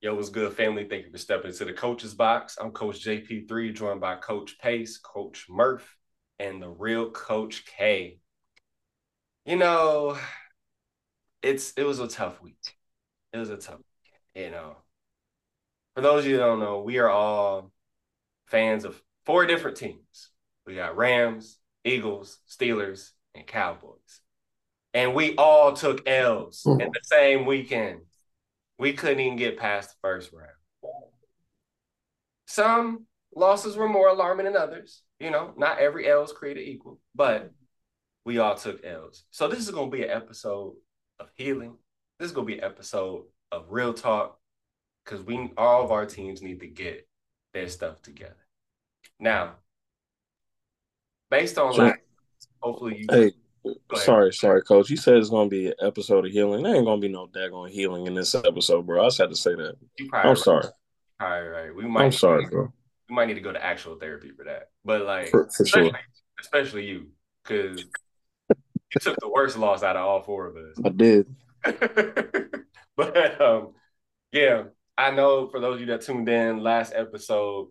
Yo, what's good, family? Thank you for stepping into the coach's box. I'm Coach JP3, joined by Coach Pace, Coach Murph, and the real Coach K. You know, it's it was a tough week. It was a tough week, you know. For those of you who don't know, we are all fans of four different teams. We got Rams, Eagles, Steelers, and Cowboys. And we all took L's mm-hmm. in the same weekend. We couldn't even get past the first round. Some losses were more alarming than others. You know, not every L is created equal, but we all took L's. So this is going to be an episode of healing. This is going to be an episode of real talk because we all of our teams need to get their stuff together. Now, based on so, that, hopefully you. Hey, Sorry, sorry, coach. You said it's gonna be an episode of healing. There ain't gonna be no daggone healing in this episode, bro. I just had to say that. I'm right. sorry. All right, right. We might. I'm sorry, bro. We might need to go to actual therapy for that. But like, for, for especially, sure. especially you, because you took the worst loss out of all four of us. I did. but um, yeah, I know for those of you that tuned in last episode,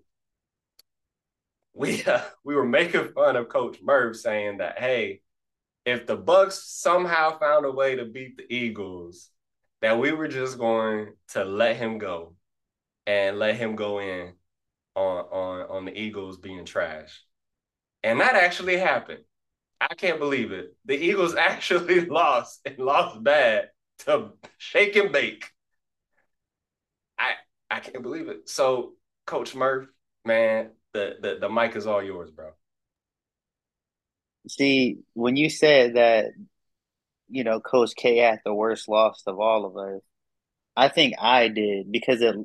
we uh, we were making fun of Coach Murph saying that hey if the Bucks somehow found a way to beat the Eagles, that we were just going to let him go and let him go in on on on the Eagles being trash. And that actually happened. I can't believe it. The Eagles actually lost and lost bad to shake and bake. I I can't believe it. So Coach Murph, man, the the, the mic is all yours, bro. See, when you said that, you know, Coach K had the worst loss of all of us, I think I did because it.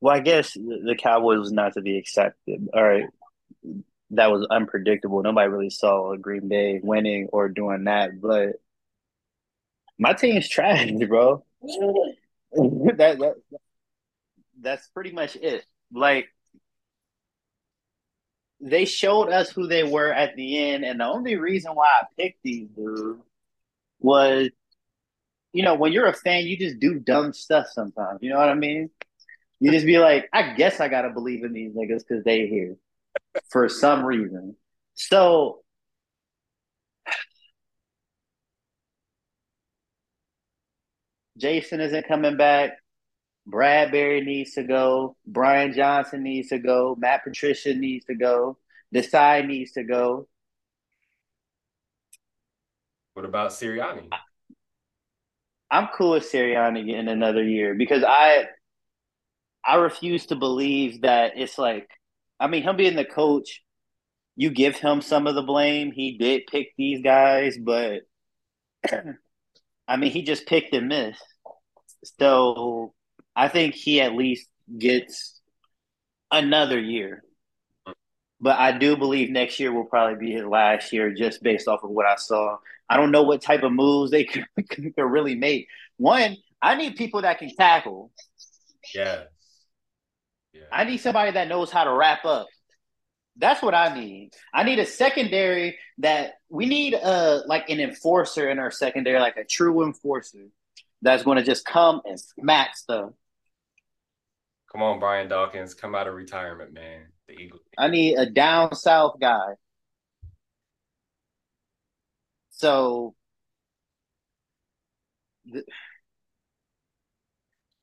Well, I guess the Cowboys was not to be accepted. All right, that was unpredictable. Nobody really saw Green Bay winning or doing that, but my team's trash, bro. that, that that's pretty much it. Like they showed us who they were at the end, and the only reason why I picked these dudes was, you know, when you're a fan, you just do dumb stuff sometimes. You know what I mean? You just be like, I guess I gotta believe in these niggas because they here for some reason. So Jason isn't coming back. Bradberry needs to go. Brian Johnson needs to go. Matt Patricia needs to go. Desai needs to go. What about Sirianni? I'm cool with Sirianni getting another year because I I refuse to believe that it's like I mean him being the coach, you give him some of the blame. He did pick these guys, but I mean he just picked and missed. So I think he at least gets another year. But I do believe next year will probably be his last year just based off of what I saw. I don't know what type of moves they could, could really make. One, I need people that can tackle. Yeah. yeah. I need somebody that knows how to wrap up. That's what I need. I need a secondary that we need a like an enforcer in our secondary, like a true enforcer that's going to just come and smack stuff. Come on, Brian Dawkins, come out of retirement, man. The Eagles. I need a down south guy. So th-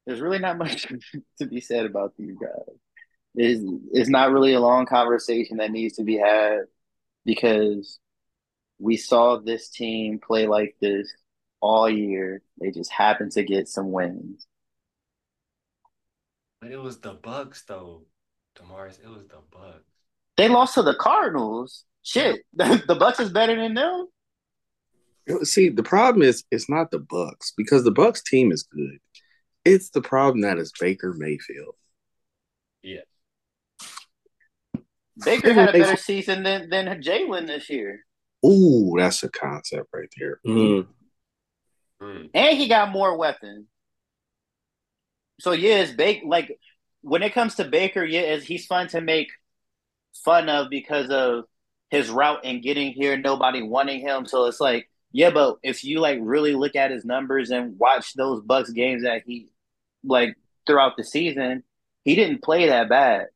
there's really not much to be said about these guys. It's, it's not really a long conversation that needs to be had because we saw this team play like this all year. They just happened to get some wins. But it was the Bucks though, Damaris. It was the Bucks. They lost to the Cardinals. Shit, the, the Bucks is better than them. See, the problem is it's not the Bucks because the Bucks team is good. It's the problem that is Baker Mayfield. Yeah. Baker had a better season than than Jalen this year. Ooh, that's a concept right there. Mm. Mm. And he got more weapons. So yeah, it's Baker. Like when it comes to Baker, yeah, he's fun to make fun of because of his route and getting here, nobody wanting him. So it's like Yeah, but if you like really look at his numbers and watch those Bucks games that he like throughout the season, he didn't play that bad.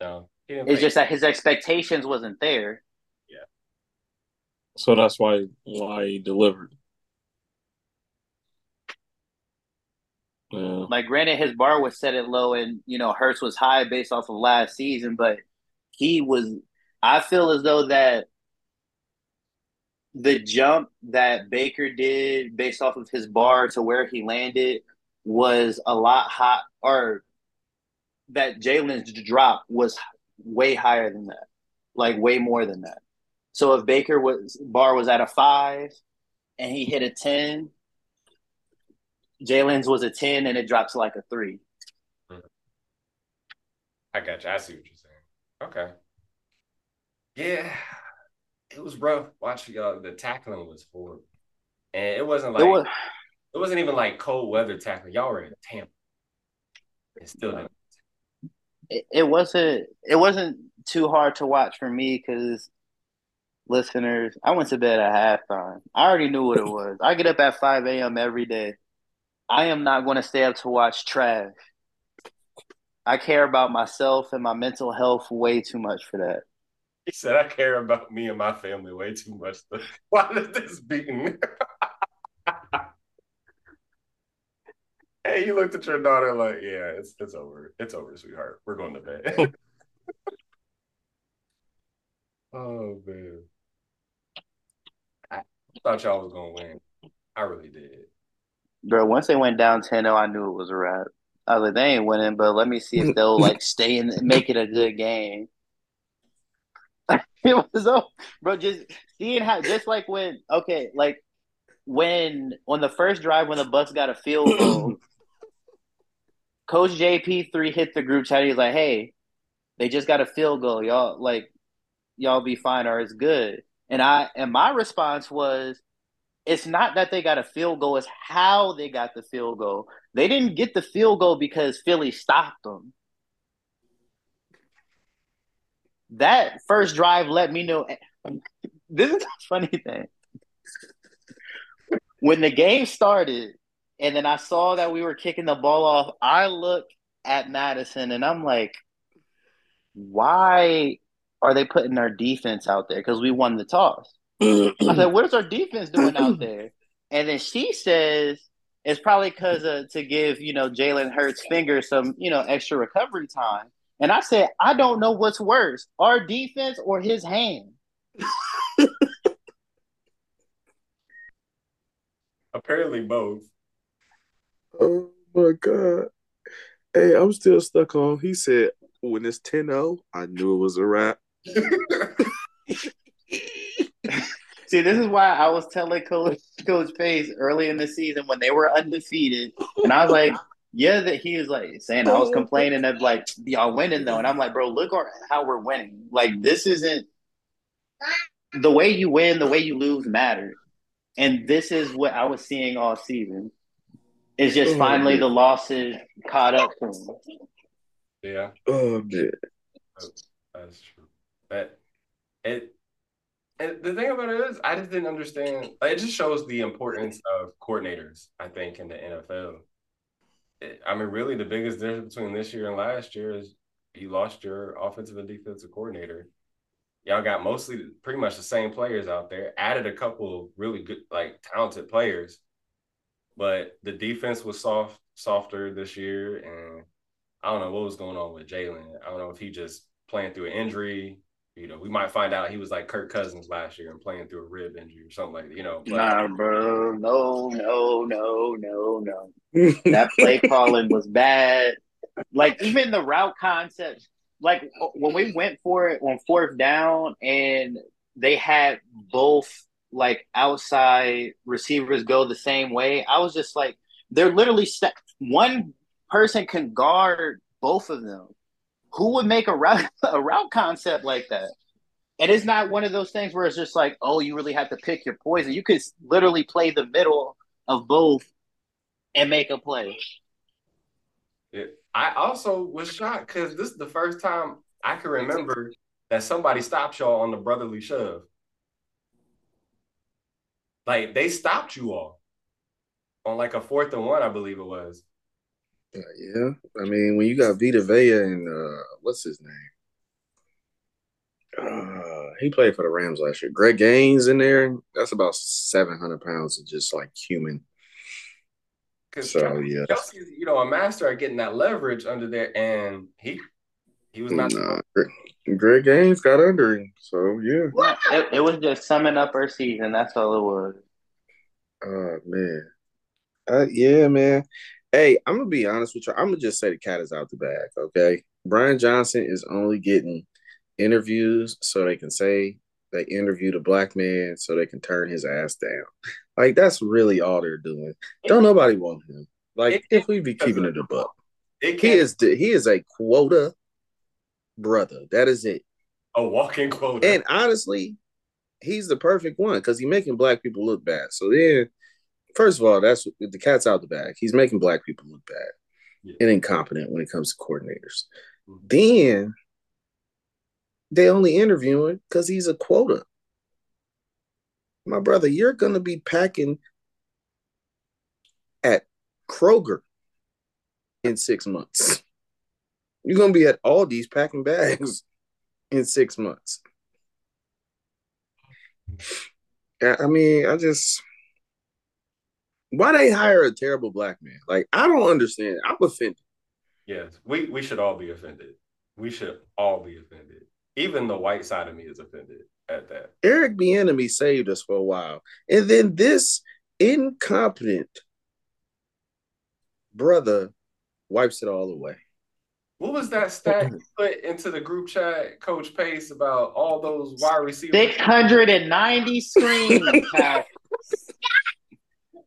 No, it's just that his expectations wasn't there. Yeah. So that's why why he delivered. Yeah. Like, granted, his bar was set at low, and you know Hurts was high based off of last season, but he was. I feel as though that the jump that Baker did based off of his bar to where he landed was a lot hot, or that Jalen's drop was way higher than that, like way more than that. So if Baker was bar was at a five and he hit a ten, Jalen's was a ten and it drops to like a three. I got you. I see what you're saying. Okay. Yeah, it was rough watching y'all. The tackling was horrible, and it wasn't like it, was, wasn't even like cold weather tackling. Y'all were in Tampa. It still didn't it, it wasn't it wasn't too hard to watch for me because listeners, I went to bed at halftime. I already knew what it was. I get up at five a.m. every day. I am not going to stay up to watch trash. I care about myself and my mental health way too much for that. He said, "I care about me and my family way too much." Why is this beating? Hey, you looked at your daughter like, yeah, it's it's over. It's over, sweetheart. We're going to bed. oh man. I thought y'all was gonna win. I really did. Bro, once they went down 10-0, I knew it was a wrap. I was like, they ain't winning, but let me see if they'll like stay and make it a good game. it was so, bro. Just seeing how, just like when, okay, like when on the first drive when the Bucks got a field goal, Coach JP3 hit the group chat. He's like, hey, they just got a field goal. Y'all like y'all be fine or it's good. And I and my response was, it's not that they got a field goal, it's how they got the field goal. They didn't get the field goal because Philly stopped them. That first drive let me know this is a funny thing. When the game started, and then I saw that we were kicking the ball off. I look at Madison and I'm like, why are they putting our defense out there? Because we won the toss. I said, what is our defense doing out there? And then she says it's probably because uh, to give you know Jalen Hurts' finger some you know extra recovery time. And I said, I don't know what's worse, our defense or his hand. Apparently both. Oh my god. Hey, I'm still stuck on. He said when it's 10-0, I knew it was a wrap. See, this is why I was telling Coach Coach Pace early in the season when they were undefeated, and I was like, "Yeah," that he was like saying I was complaining of like y'all winning though, and I'm like, "Bro, look how we're winning. Like this isn't the way you win, the way you lose matters." And this is what I was seeing all season. It's just oh, finally man. the losses caught up to him. Yeah. Oh man. That's true. But it and the thing about it is I just didn't understand it just shows the importance of coordinators, I think, in the NFL. It, I mean, really the biggest difference between this year and last year is you lost your offensive and defensive coordinator. Y'all got mostly pretty much the same players out there, added a couple of really good, like talented players but the defense was soft, softer this year, and I don't know what was going on with Jalen. I don't know if he just playing through an injury. You know, we might find out he was like Kirk Cousins last year and playing through a rib injury or something like that. You know, but, nah, bro, no, no, no, no, no. that play calling was bad. Like even the route concept, like when we went for it on fourth down and they had both like outside receivers go the same way. I was just like, they're literally st- one person can guard both of them. Who would make a route a route concept like that? And it's not one of those things where it's just like, oh, you really have to pick your poison. You could literally play the middle of both and make a play. Yeah. I also was shocked because this is the first time I can remember that somebody stopped y'all on the brotherly shove. Like they stopped you all on like a fourth and one, I believe it was. Uh, yeah, I mean when you got Vita Vea and uh, what's his name? Uh, he played for the Rams last year. Greg Gaines in there. That's about seven hundred pounds of just like human. So yeah, Kelce's you know a master at getting that leverage under there, and he he was not. Nah, Greg Gaines got under him, so yeah. It, it, was just summing up our season. That's all it was. Oh man, uh, yeah, man. Hey, I'm gonna be honest with you. I'm gonna just say the cat is out the bag. Okay, Brian Johnson is only getting interviews so they can say they interviewed a black man so they can turn his ass down. Like that's really all they're doing. Don't nobody want him. Like if we be keeping it a buck, he is he is a quota brother. That is it. A walking quota. And honestly, he's the perfect one because he's making black people look bad. So then, first of all, that's the cat's out of the bag. He's making black people look bad yeah. and incompetent when it comes to coordinators. Mm-hmm. Then they only interview him because he's a quota. My brother, you're gonna be packing at Kroger in six months. You're gonna be at Aldi's packing bags in six months. I mean, I just why they hire a terrible black man? Like, I don't understand. I'm offended. Yes, we we should all be offended. We should all be offended. Even the white side of me is offended at that. Eric Bieniemy saved us for a while, and then this incompetent brother wipes it all away. What was that stat you put into the group chat, Coach Pace, about all those wide receivers? 690 screens,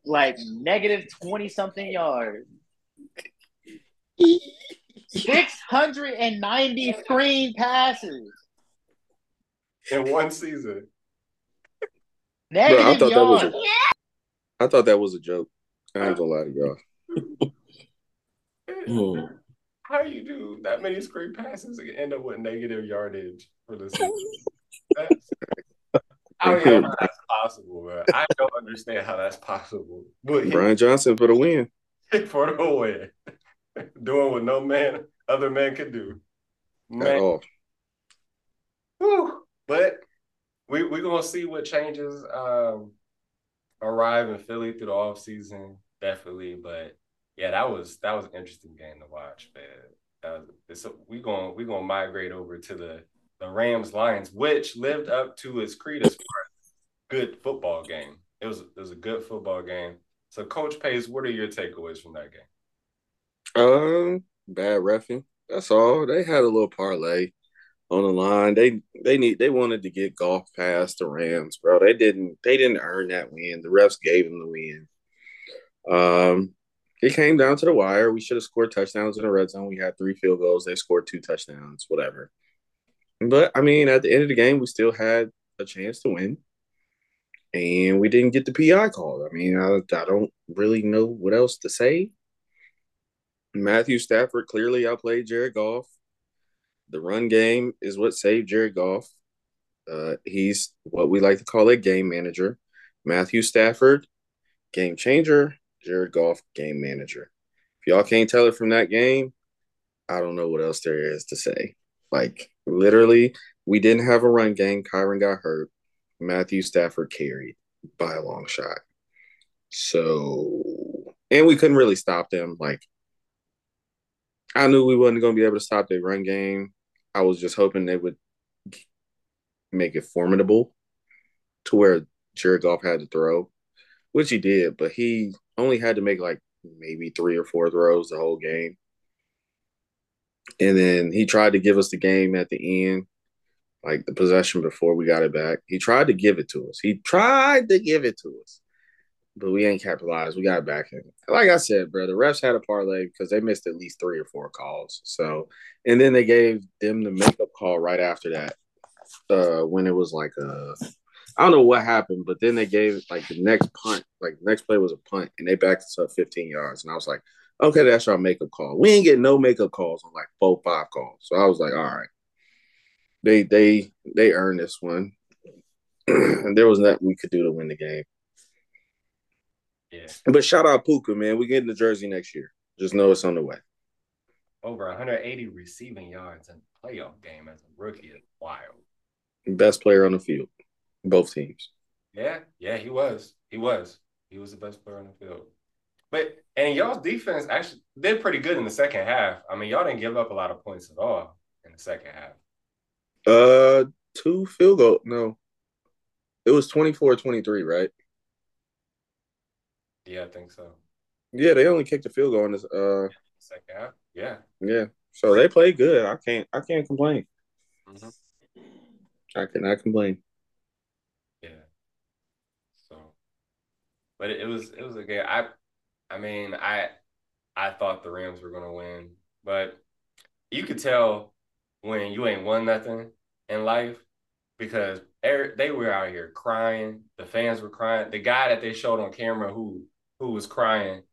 like negative 20 something yards. 690 screen passes in one season. Negative Bro, I thought yards. that was a, I thought that was a joke. I ain't gonna lie to y'all. Hmm how you do that many screen passes and end up with negative yardage for the season? That's, I don't know how that's possible, man. I don't understand how that's possible. But Brian Johnson for the win. for the win. Doing what no man, other man could do. Man. At all. Whew. But we we're gonna see what changes um, arrive in Philly through the off season, definitely. But yeah, that was that was an interesting game to watch, man. Uh, we gonna we gonna migrate over to the the Rams Lions, which lived up to its creed as a good football game. It was it was a good football game. So, Coach Pace, what are your takeaways from that game? Um, bad refing. That's all. They had a little parlay on the line. They they need they wanted to get Goff past the Rams, bro. They didn't they didn't earn that win. The refs gave them the win. Um, it came down to the wire. We should have scored touchdowns in the red zone. We had three field goals. They scored two touchdowns, whatever. But I mean, at the end of the game, we still had a chance to win. And we didn't get the PI called. I mean, I, I don't really know what else to say. Matthew Stafford clearly outplayed Jared Goff. The run game is what saved Jared Goff. Uh, he's what we like to call a game manager. Matthew Stafford, game changer. Jared Goff, game manager. If y'all can't tell it from that game, I don't know what else there is to say. Like literally, we didn't have a run game. Kyren got hurt. Matthew Stafford carried by a long shot. So, and we couldn't really stop them. Like, I knew we wasn't going to be able to stop their run game. I was just hoping they would make it formidable to where Jared Goff had to throw, which he did, but he only had to make like maybe three or four throws the whole game. And then he tried to give us the game at the end, like the possession before we got it back. He tried to give it to us. He tried to give it to us, but we ain't capitalized. We got back. And like I said, bro, the refs had a parlay because they missed at least three or four calls. So, and then they gave them the makeup call right after that uh, when it was like a I don't know what happened, but then they gave like the next punt, like the next play was a punt, and they backed us up 15 yards. And I was like, okay, that's our makeup call. We ain't getting no makeup calls on like four, five calls. So I was like, all right. They they they earned this one. and there was nothing we could do to win the game. Yeah. But shout out Puka, man. We getting the jersey next year. Just know it's on the way. Over 180 receiving yards in playoff game as a rookie is wild. Best player on the field, both teams. Yeah, yeah, he was. He was. He was the best player on the field. But and y'all's defense actually did pretty good in the second half. I mean, y'all didn't give up a lot of points at all in the second half. Uh, two field goal. No, it was 24-23, right? Yeah, I think so. Yeah, they only kicked a field goal in this. Uh, Second half, yeah. yeah. So they played good. I can't. I can't complain. Mhm. I cannot complain. Yeah. So, but it, it was it was a game. I, I mean, I, I thought the Rams were gonna win, but you could tell when you ain't won nothing in life because er- they were out here crying. The fans were crying. The guy that they showed on camera who who was crying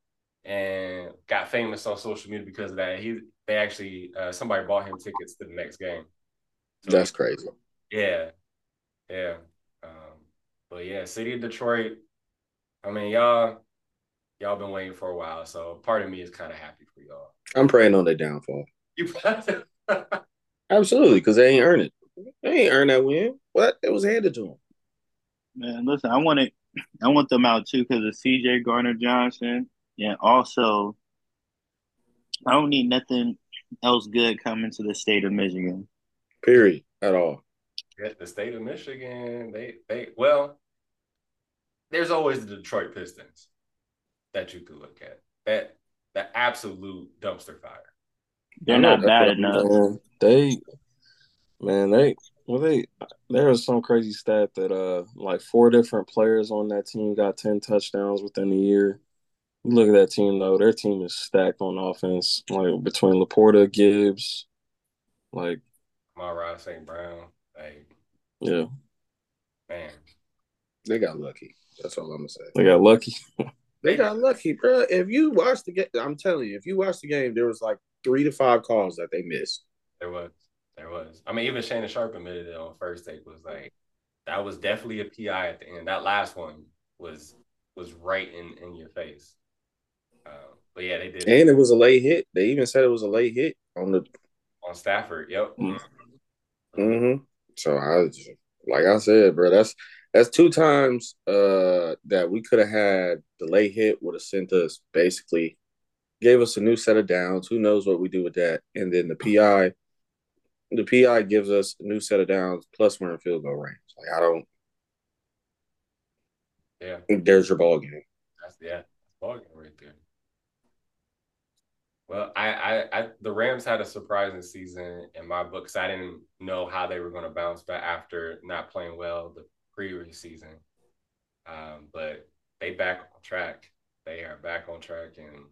and got famous on social media because of that. He they actually uh, somebody bought him tickets to the next game. So That's crazy. yeah, yeah. Um, but yeah, City of Detroit. I mean, y'all, y'all been waiting for a while, so part of me is kind of happy for y'all. I'm praying on their downfall. You, Absolutely, because they ain't earn it. They ain't earn that win. What? It was handed to them. Man, listen, I want it. I want them out too because of C.J. Gardner-Johnson, and also I don't need nothing else good coming to the state of Michigan. Period. At all. the state of Michigan, they they well, there's always the Detroit Pistons that you could look at. That the absolute dumpster fire. They're not bad what- enough. Man, they, man, they, well, they, there was some crazy stat that, uh, like four different players on that team got 10 touchdowns within a year. You look at that team, though, their team is stacked on offense, like between LaPorta, Gibbs, like, Amon-Ra St. Brown, like yeah, man, They got lucky. That's all I'm gonna say. they got lucky. They got lucky, bro. If you watch the game, I'm telling you, if you watch the game, there was like three to five calls that they missed. there was, there was. I mean, even Shannon Sharpe admitted it on first take was like that was definitely a PI at the end. That last one was was right in in your face. Uh, but yeah, they did And it was a late hit. They even said it was a late hit on the. on Stafford. Yep. Mm. Mm-hmm. So I just, like I said, bro, that's that's two times uh that we could have had the late hit would have sent us basically gave us a new set of downs. Who knows what we do with that? And then the PI, the PI gives us a new set of downs. Plus, we're in field goal range. Like I don't. Yeah, There's your ball game. that's yeah, ball game right there. Well, I, I, I, the Rams had a surprising season in my book 'cause I didn't know how they were going to bounce back after not playing well the previous season. Um, but they back on track. They are back on track, and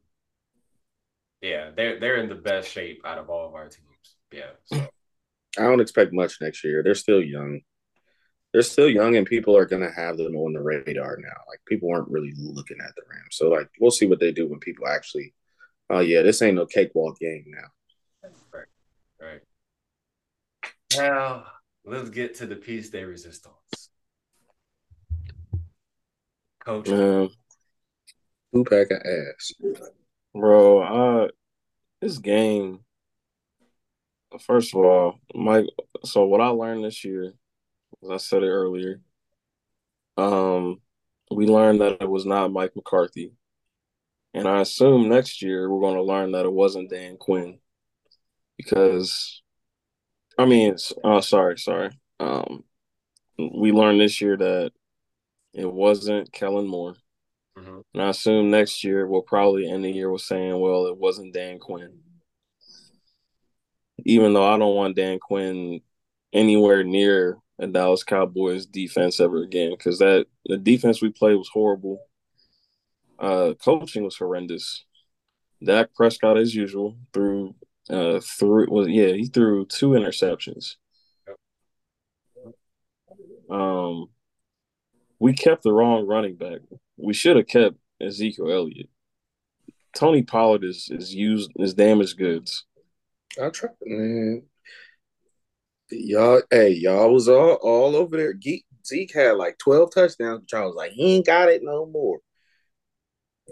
yeah, they're they're in the best shape out of all of our teams. Yeah, so I don't expect much next year. They're still young. They're still young, and people are going to have them on the radar now. Like people aren't really looking at the Rams, so like we'll see what they do when people actually. Oh yeah, this ain't no cakewalk game now. right, right. Now let's get to the piece de resistance. Coach, Man, Two pack of ass. bro, uh, this game, first of all, Mike, so what I learned this year, as I said it earlier, um, we learned that it was not Mike McCarthy. And I assume next year we're going to learn that it wasn't Dan Quinn. Because, I mean, it's, oh, sorry, sorry. Um, we learned this year that it wasn't Kellen Moore. Mhm. And I assume next year we'll probably end the year with saying, well, it wasn't Dan Quinn. Even though I don't want Dan Quinn anywhere near a Dallas Cowboys defense ever again, because that the defense we played was horrible. Uh, coaching was horrendous. Dak Prescott, as usual, threw uh threw was yeah he threw two interceptions. Um, we kept the wrong running back. We should have kept Ezekiel Elliott. Tony Pollard is is used is damaged goods. I tried, man. Y'all, hey, y'all was all all over there. Zeke had like twelve touchdowns, but y'all was like, he ain't got it no more.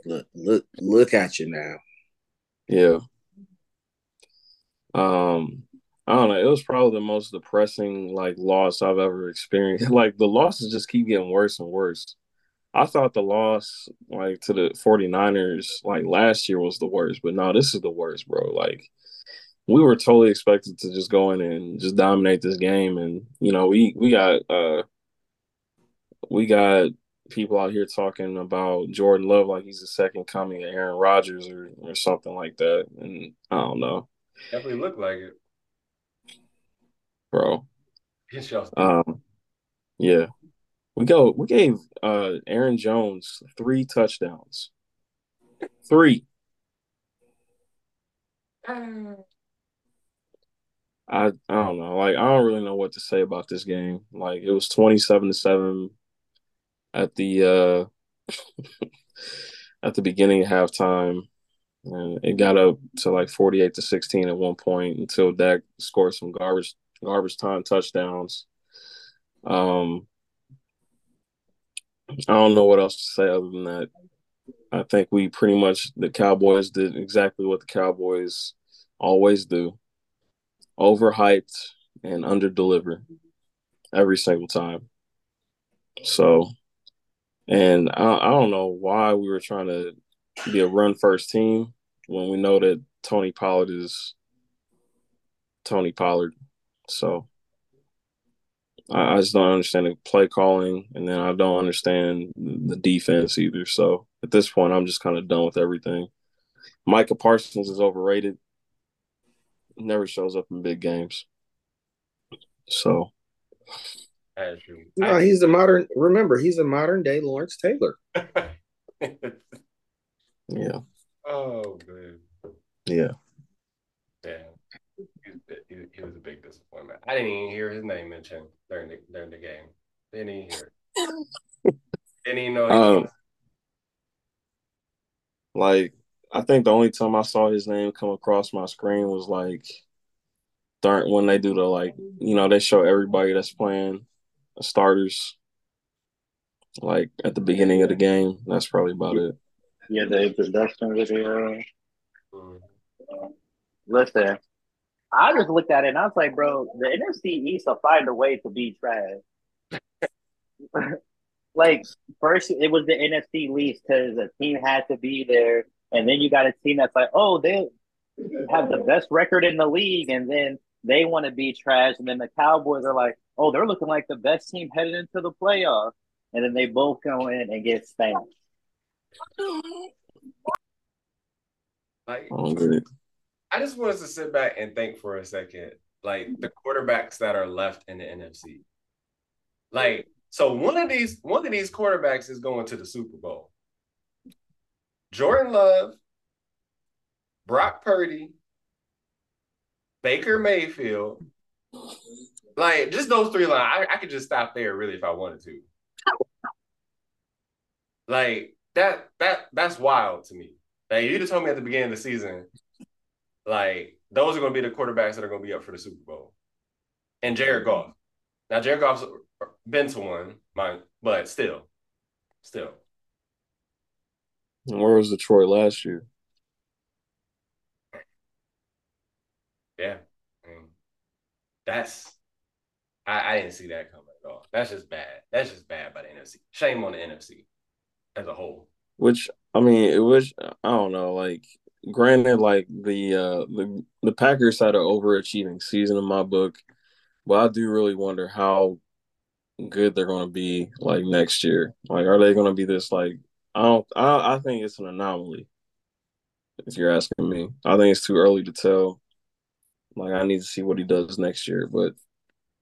Look, look, look at you now. Yeah. Um, I don't know. It was probably the most depressing like loss I've ever experienced. Like the losses just keep getting worse and worse. I thought the loss like to the 49ers like last year was the worst, but no, this is the worst, bro. Like we were totally expected to just go in and just dominate this game and you know, we we got uh we got people out here talking about Jordan Love like he's the second coming of Aaron Rodgers or, or something like that. And I don't know. Definitely look like it. Bro. Um yeah. We go we gave uh Aaron Jones three touchdowns. Three. I I don't know. Like I don't really know what to say about this game. Like it was 27 to 7 at the uh at the beginning of halftime. And it got up to like 48 to 16 at one point until Dak scored some garbage garbage time touchdowns. Um I don't know what else to say other than that. I think we pretty much the Cowboys did exactly what the Cowboys always do. Overhyped and underdeliver every single time. So and I, I don't know why we were trying to be a run first team when we know that Tony Pollard is Tony Pollard. So I, I just don't understand the play calling, and then I don't understand the defense either. So at this point, I'm just kind of done with everything. Micah Parsons is overrated. Never shows up in big games. So No, he's the modern. Remember, he's a modern day Lawrence Taylor. yeah, oh man. yeah. Yeah. He was, he, he was a big disappointment. I didn't even hear his name mentioned during the during the game. Didn't even hear it. Didn't even know he Um, like I think the only time I saw his name come across my screen was like during when they do the like you know they show everybody that's playing the starters like at the beginning of the game. That's probably about it. Yeah, the introduction video. Mhm. Listen, I just looked at it and I was like, bro, the NFC East will find a way to be trash. like first, it was the NFC least because a team had to be there, and then you got a team that's like, oh, they have the best record in the league, and then they want to be trash, and then the Cowboys are like, oh, they're looking like the best team headed into the playoffs, and then they both go in and get spanked. Like I don't get it. I just want us to sit back and think for a second, like the mm-hmm. quarterbacks that are left in the NFC. Like, mm-hmm. so one of these one of these quarterbacks is going to the Super Bowl. Jordan Love, Brock Purdy, Baker Mayfield. Like just those three lines. I, I could just stop there really if I wanted to. Like that that that's wild to me. Like you just told me at the beginning of the season, like those are going to be the quarterbacks that are going to be up for the Super Bowl, and Jared Goff. Now Jared Goff's been to one, mind, but still, still, Where was Detroit last year? yeah. I mean, that's I, I didn't see that coming at all. That's just bad. That's just bad by the NFC. Shame on the NFC as a whole. Which I mean, it was I don't know. Like, granted, like the uh the the Packers had an overachieving season in my book, but I do really wonder how good they're going to be like next year. Like, are they going to be this like? I don't. I I think it's an anomaly. If you're asking me, I think it's too early to tell. Like, I need to see what he does next year, but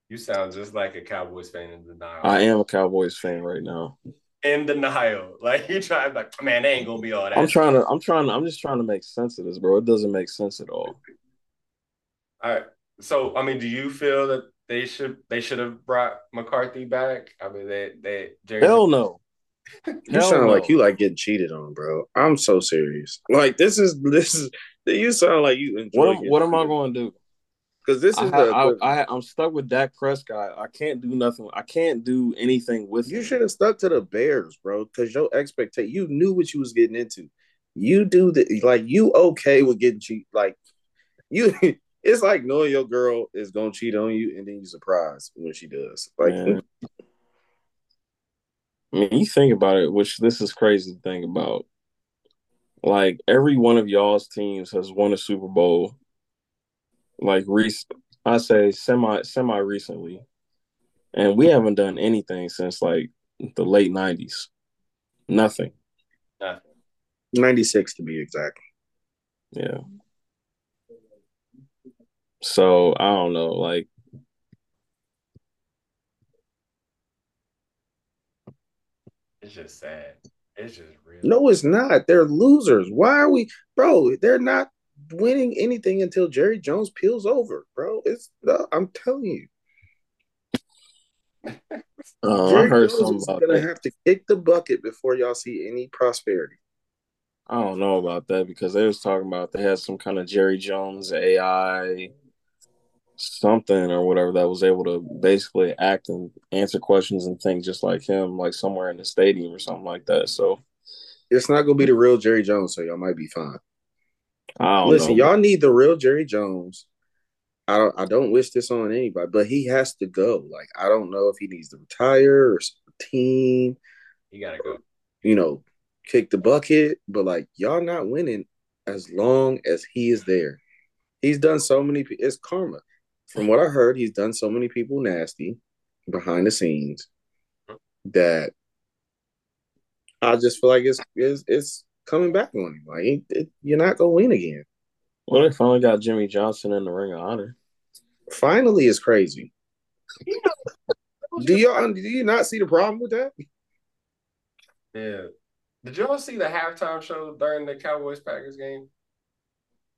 You sound just like a Cowboys fan in denial. I am a Cowboys fan right now. In denial. Like you try like, man, they ain't gonna be all that. I'm trying to. I'm trying. to- I'm just trying to make sense of this, bro. It doesn't make sense at all. All right. So I mean, do you feel that they should they should have brought McCarthy back? I mean, they they Jerry Hell no. You sound no. like you like getting cheated on, bro. I'm so serious. Like this is this is you sound like you enjoy. What am, what am I going to do? Because this I, is the, the I, I I'm stuck with Dak Prescott. I can't do nothing. I can't do anything with. you him. should have stuck to the Bears, bro. Because your expectation, you knew what you was getting into. You do the like you okay with getting cheat. Like you, it's like knowing your girl is gonna cheat on you, and then you surprised when she does. Like Man. I mean, you think about it, which this is crazy to think about. Like every one of y'all's teams has won a Super Bowl. Like rec- I say semi semi recently, and we haven't done anything since like the late nineties. Nothing. Nothing. ninety six to be exact. Yeah. So I don't know. Like It's just sad. It's just real. No, it's not. They're losers. Why are we, bro? They're not winning anything until Jerry Jones peels over, bro. It's no, I'm telling you. uh, I Jerry heard Jones something is about gonna that. have to kick the bucket before y'all see any prosperity. I don't know about that because they was talking about they had some kind of Jerry Jones AI something or whatever that was able to basically act and answer questions and think just like him, like somewhere in the stadium or something like that. So It's not gonna be the real Jerry Jones, so y'all might be fine. I don't Listen, know. y'all need the real Jerry Jones. I don't I don't wish this on anybody, but he has to go. Like I don't know if he needs to retire or some team, You gotta go. you know, kick the bucket. But like y'all not winning as long as he is there. He's done so many. It's karma. From what I heard, he's done so many people nasty behind the scenes that I just feel like it's it's, it's coming back on him. Like it, it- you're not gonna win again. Well, they finally got Jimmy Johnson in the Ring of Honor. Finally, is crazy. Do y'all do you not see the problem with that? Yeah. Did y'all see the halftime show during the Cowboys Packers game?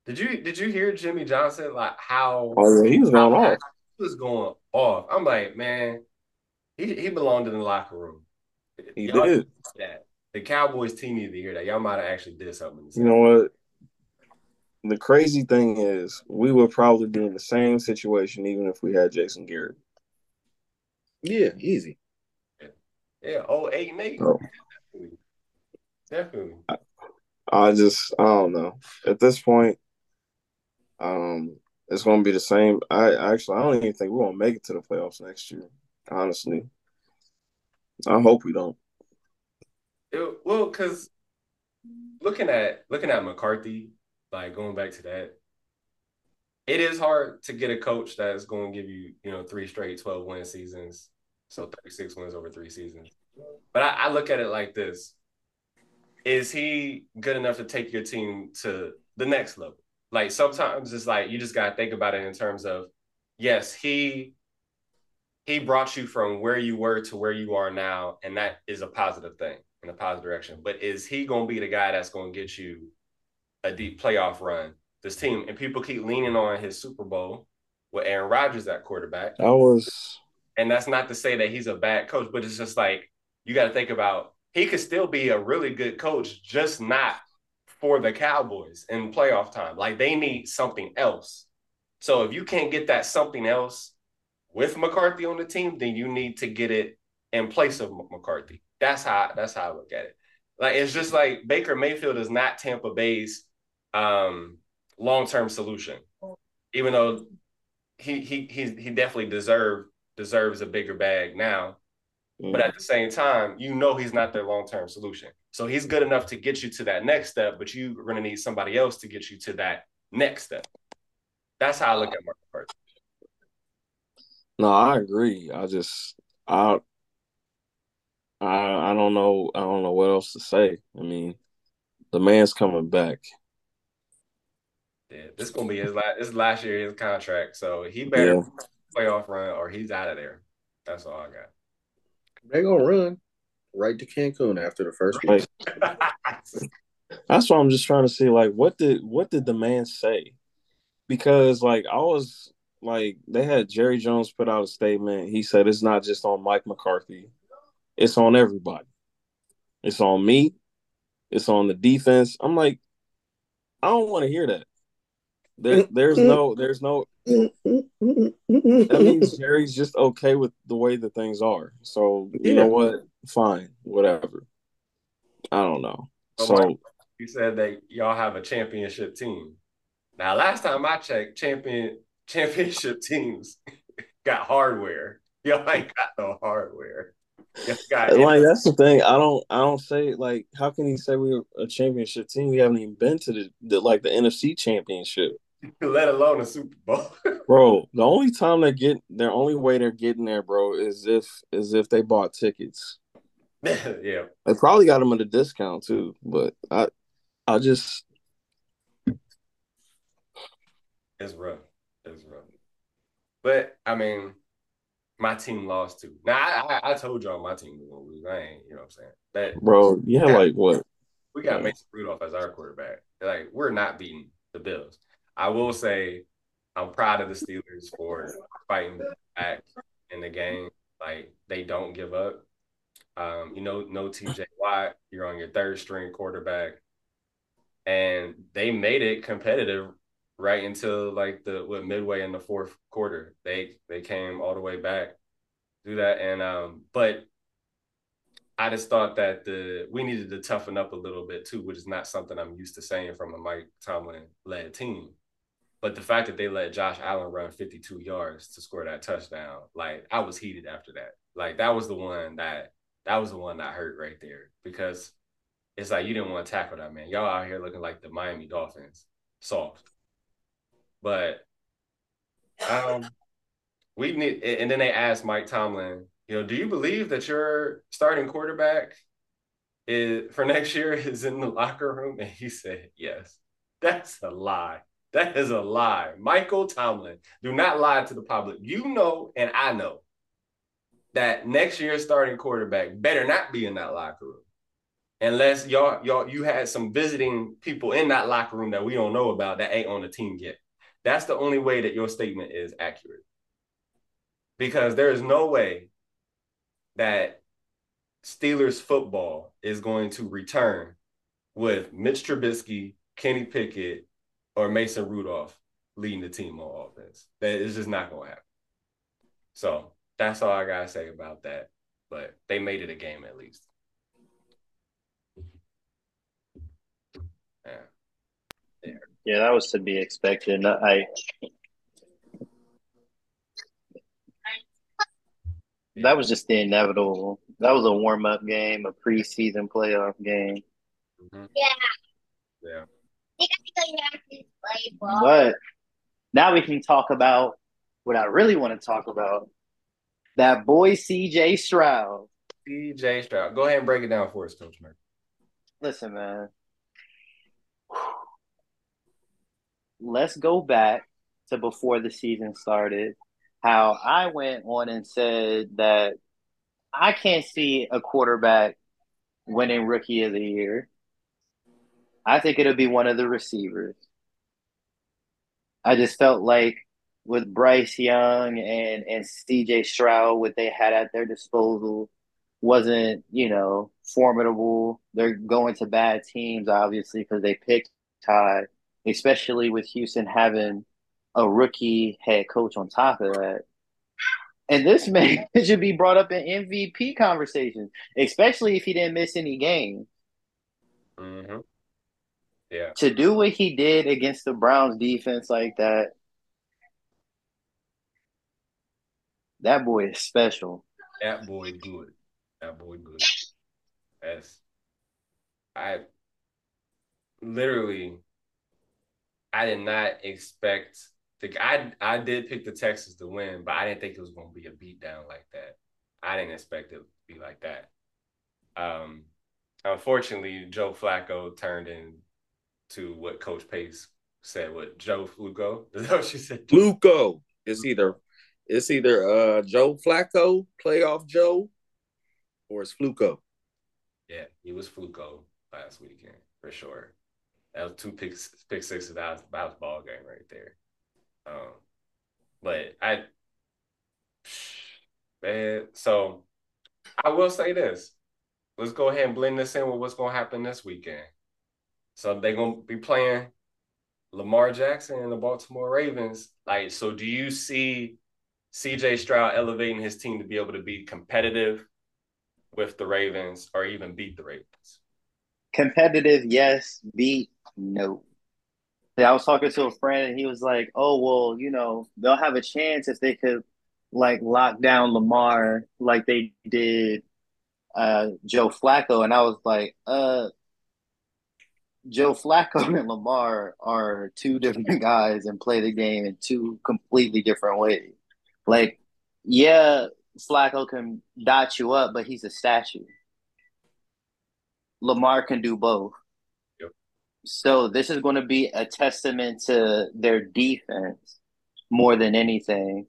Did you did you hear Jimmy Johnson like how Oh yeah, he was going off. he was going off? I'm like, man, he he belonged in the locker room. He Y'all did. that. The Cowboys team needed to hear that. Y'all might have actually did something. You know what? The crazy thing is, we would probably be in the same situation even if we had Jason Garrett. Yeah, easy. Yeah, oh eight and eight. Oh. Definitely. Definitely. I just I don't know. At this point, um, it's gonna be the same. I actually I don't even think we're gonna make it to the playoffs next year. Honestly, I hope we don't. It- well, because looking at looking at McCarthy, like going back to that, it is hard to get a coach that's going to give you, you know, three straight 12 win seasons. So 36 wins over three seasons. But I, I look at it like this. Is he good enough to take your team to the next level? Like sometimes it's like you just gotta think about it in terms of yes, he he brought you from where you were to where you are now, and that is a positive thing in a positive direction. But is he gonna be the guy that's gonna get you a deep playoff run? This team and people keep leaning on his Super Bowl with Aaron Rodgers at quarterback. That was And that's not to say that he's a bad coach, but it's just like you got to think about he could still be a really good coach, just not for the Cowboys in playoff time. Like they need something else. So if you can't get that something else with McCarthy on the team, then you need to get it in place of McCarthy. That's how that's how I look at it. Like it's just like Baker Mayfield is not Tampa Bay's um, long term solution, even though he he he he definitely deserve deserves a bigger bag now. But at the same time, you know he's not their long term solution. So he's good enough to get you to that next step, but you're going to need somebody else to get you to that next step. That's how I look at Mark no, I agree. I just I I I don't know I don't know what else to say. I mean, the man's coming back. Yeah, this is gonna be his last. This last year his contract, so he better Yeah. playoff run or he's out of there. That's all I got. They're gonna run right to Cancun after the first week. Like got. that's why I'm just trying to see like what did what did the man say? Because like I was like they had Jerry Jones put out a statement. He said it's not just on Mike McCarthy. It's on everybody. It's on me. It's on the defense. I'm like, I don't want to hear that. There, there's no, there's no, that means Jerry's just okay with the way that things are. So you Yeah. know what? Fine, whatever. I don't know. So You said that y'all have a championship team. Now, last time I checked, champion championship teams got hardware. Y'all ain't got no hardware. Y'all got like that's the thing. I don't I don't say like how can he say we're a championship team? We haven't even been to the, the like the NFC championship. let alone a Super Bowl. Bro, the only time they get their only way they're getting there, bro, is if is if they bought tickets. yeah. They probably got them at a discount too, but I I just It's rough. It's rough. But I mean, my team lost too. Now I, I, I told y'all my team was gonna lose. I ain't, you know what I'm saying? That bro, yeah, like what? we got Yeah. Mason Rudolph as our quarterback. Like we're not beating the Bills. I will say I'm proud of the Steelers for fighting back in the game. Like they don't give up. Um, you know, no TJ Watt. You're on your third string quarterback, and they made it competitive right until like the what midway in the fourth quarter. They they came all the way back, do that, and um, but I just thought that the we needed to toughen up a little bit too, which is not something I'm used to saying from a Mike Tomlin led team. But the fact that they let Josh Allen run 52 yards to score that touchdown, like I was heated after that. Like that was the one that that was the one that hurt right there because it's like you didn't want to tackle that man. Y'all out here looking like the Miami Dolphins, soft. But um, we need, and then they asked Mike Tomlin, you know, do you believe that your starting quarterback is for next year is in the locker room? And he said, yes. That's a lie. That is a lie. Michael Tomlin, do not lie to the public. You know, and I know that next year's starting quarterback better not be in that locker room. Unless y'all, y'all, you had some visiting people in that locker room that we don't know about that ain't on the team yet. That's the only way that your statement is accurate. Because there is no way that Steelers football is going to return with Mitch Trubisky, Kenny Pickett, or Mason Rudolph leading the team on offense. That is just not going to happen. So that's all I got to say about that. But they made it a game at least. Yeah. Yeah, that was to be expected. I that was just the inevitable. That was a warm up game, a preseason playoff game. Mhm. Yeah. Yeah. You gotta go back to play ball. But now we can talk about what I really want to talk about. That boy CJ Stroud. CJ Stroud. Go ahead and break it down for us, Coach Murphy. Listen, man. Let's go back to before the season started. How I went on and said that I can't see a quarterback winning rookie of the year. I think it'll be one of the receivers. I just felt like with Bryce Young and, and CJ Stroud, what they had at their disposal wasn't, you know, formidable. They're going to bad teams, obviously, because they picked Ty, especially with Houston having a rookie head coach on top of that. And this man should be brought up in MVP conversations, especially if he didn't miss any games. Mm-hmm. Yeah. To do what he did against the Browns defense like that, that boy is special. That boy good. That boy good. That's I literally I did not expect to, I I did pick the Texans to win, but I didn't think it was gonna be a beatdown like that. I didn't expect it to be like that. Um unfortunately Joe Flacco turned into what Coach Pace said, what Joe Fluco. Is that what she said? Fluco. It's either it's either uh Joe Flacco, playoff Joe, or it's Fluco. Yeah, he was Fluco last weekend for sure. That was two picks, pick sixes. That that was ball game right there. Um, but I, man, so I will say this. Let's go ahead and blend this in with what's going to happen this weekend. So they're going to be playing Lamar Jackson and the Baltimore Ravens. Like, so do you see CJ Stroud elevating his team to be able to be competitive with the Ravens or even beat the Ravens? Competitive, yes. Beat, no. I was talking to a friend and he was like, "Oh well, you know, they'll have a chance if they could like lock down Lamar like they did uh, Joe Flacco." And I was like, "Uh, Joe Flacco and Lamar are two different guys and play the game in two completely different ways. Like, yeah, Flacco can dot you up, but he's a statue. Lamar can do both. So this is going to be a testament to their defense more than anything.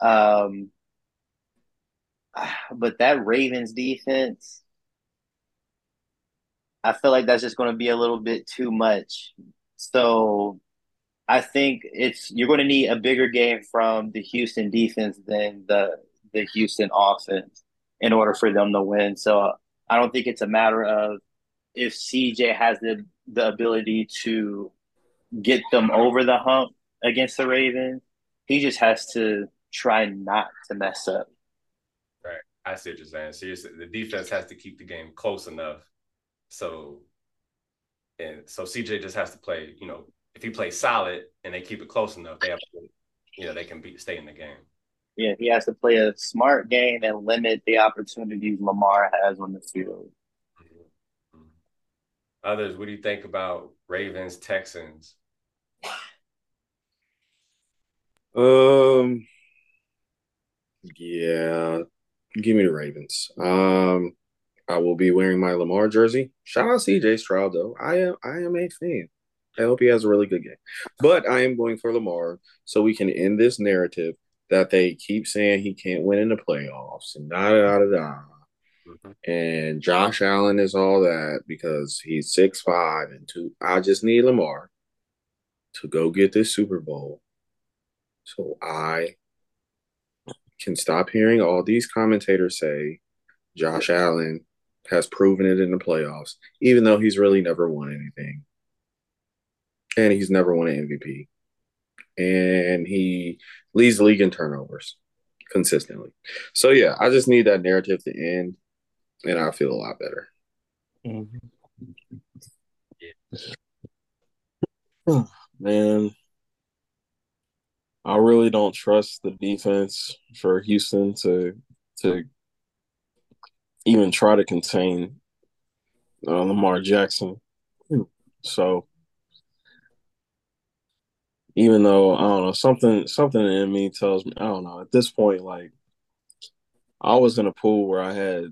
Um, but that Ravens defense, I feel like that's just going to be a little bit too much. So I think it's you're going to need a bigger game from the Houston defense than the the Houston offense in order for them to win. So I don't think it's a matter of if CJ has the the ability to get them over the hump against the Ravens. He just has to try not to mess up. Right. I see what you're saying. So you're, the defense has to keep the game close enough. So, and so CJ just has to play, you know, if he plays solid and they keep it close enough, they have to, you know, they can be stay in the game. Yeah, he has to play a smart game and limit the opportunities Lamar has on the field. Others, what do you think about Ravens Texans? Um, yeah, give me the Ravens. Um, I will be wearing my Lamar jersey. Shout out CJ Stroud though. I am I am a fan. I hope he has a really good game. But I am going for Lamar so we can end this narrative that they keep saying he can't win in the playoffs and da da da da. Mm-hmm. And Josh Allen is all that because he's six five and two. I just need Lamar to go get this Super Bowl, so I can stop hearing all these commentators say Josh Allen has proven it in the playoffs, even though he's really never won anything, and he's never won an MVP and he leads the league in turnovers consistently. So yeah, I just need that narrative to end, and I feel a lot better. Mm-hmm. Man, I really don't trust the defense for Houston to to even try to contain uh, Lamar Jackson. So even though I don't know something something in me tells me I don't know at this point like I was in a pool where I had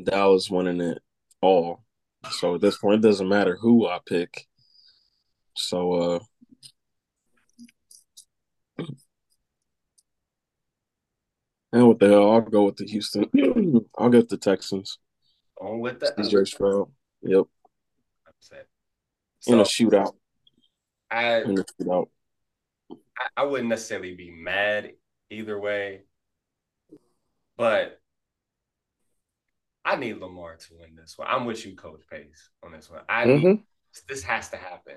Dallas winning it all. So at this point it doesn't matter who I pick. So uh and what the hell, I'll go with the Houston. I'll get the Texans. On with that. CJ Stroud. Yep. So, in a shootout. I, I wouldn't necessarily be mad either way, but I need Lamar to win this one. I'm with you, Coach Pace, on this one. I mm-hmm. need, this has to happen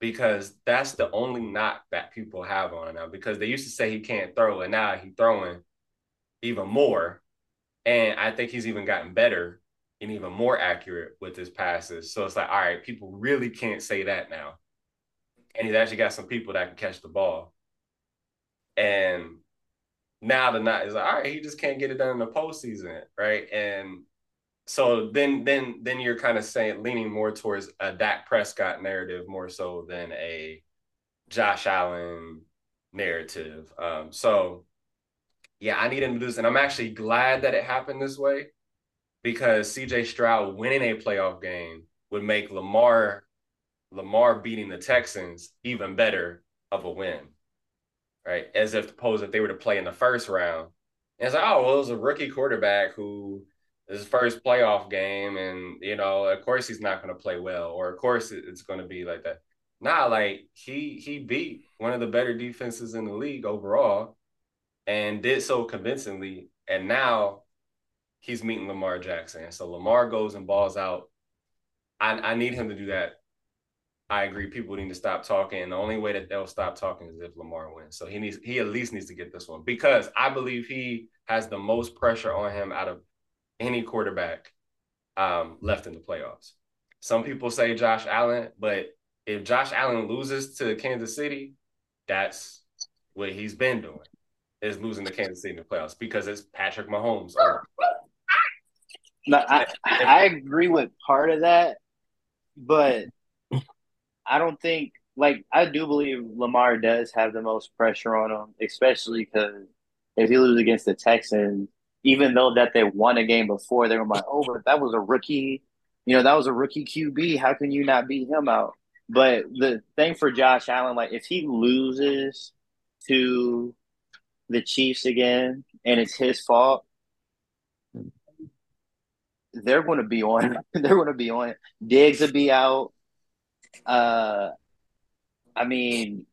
because that's the only knock that people have on him now. Because they used to say he can't throw, and now he's throwing even more, and I think he's even gotten better and even more accurate with his passes. So it's like, all right, people really can't say that now and he's actually got some people that can catch the ball. And now the night is like, all right, he just can't get it done in the postseason, right? And so then then then you're kind of saying leaning more towards a Dak Prescott narrative more so than a Josh Allen narrative. Um, so yeah, I need him to do this, and I'm actually glad that it happened this way because CJ Stroud winning a playoff game would make Lamar Lamar beating the Texans even better of a win, right? As if suppose if they were to play in the first round, and it's like, oh, well, it was a rookie quarterback who his first playoff game, and you know, of course he's not going to play well, or of course it's going to be like that. Nah, like he he beat one of the better defenses in the league overall, and did so convincingly, and now he's meeting Lamar Jackson. So Lamar goes and balls out. I, I need him to do that I agree. People need to stop talking. And the only way that they'll stop talking is if Lamar wins. So he needs he at least needs to get this one because I believe he has the most pressure on him out of any quarterback um, left in the playoffs. Some people say Josh Allen, but if Josh Allen loses to Kansas City, that's what he's been doing is losing to Kansas City in the playoffs because it's Patrick Mahomes. No, I, I agree with part of that, but I don't think like I do believe Lamar does have the most pressure on him, especially because if he loses against the Texans, even though that they won a game before, they were like, "Oh, but that was a rookie, you know, that was a rookie QB. How can you not beat him out?" But the thing for Josh Allen, like if he loses to the Chiefs again and it's his fault, they're going to be on. they're going to be on. Diggs will be out. Uh, I mean,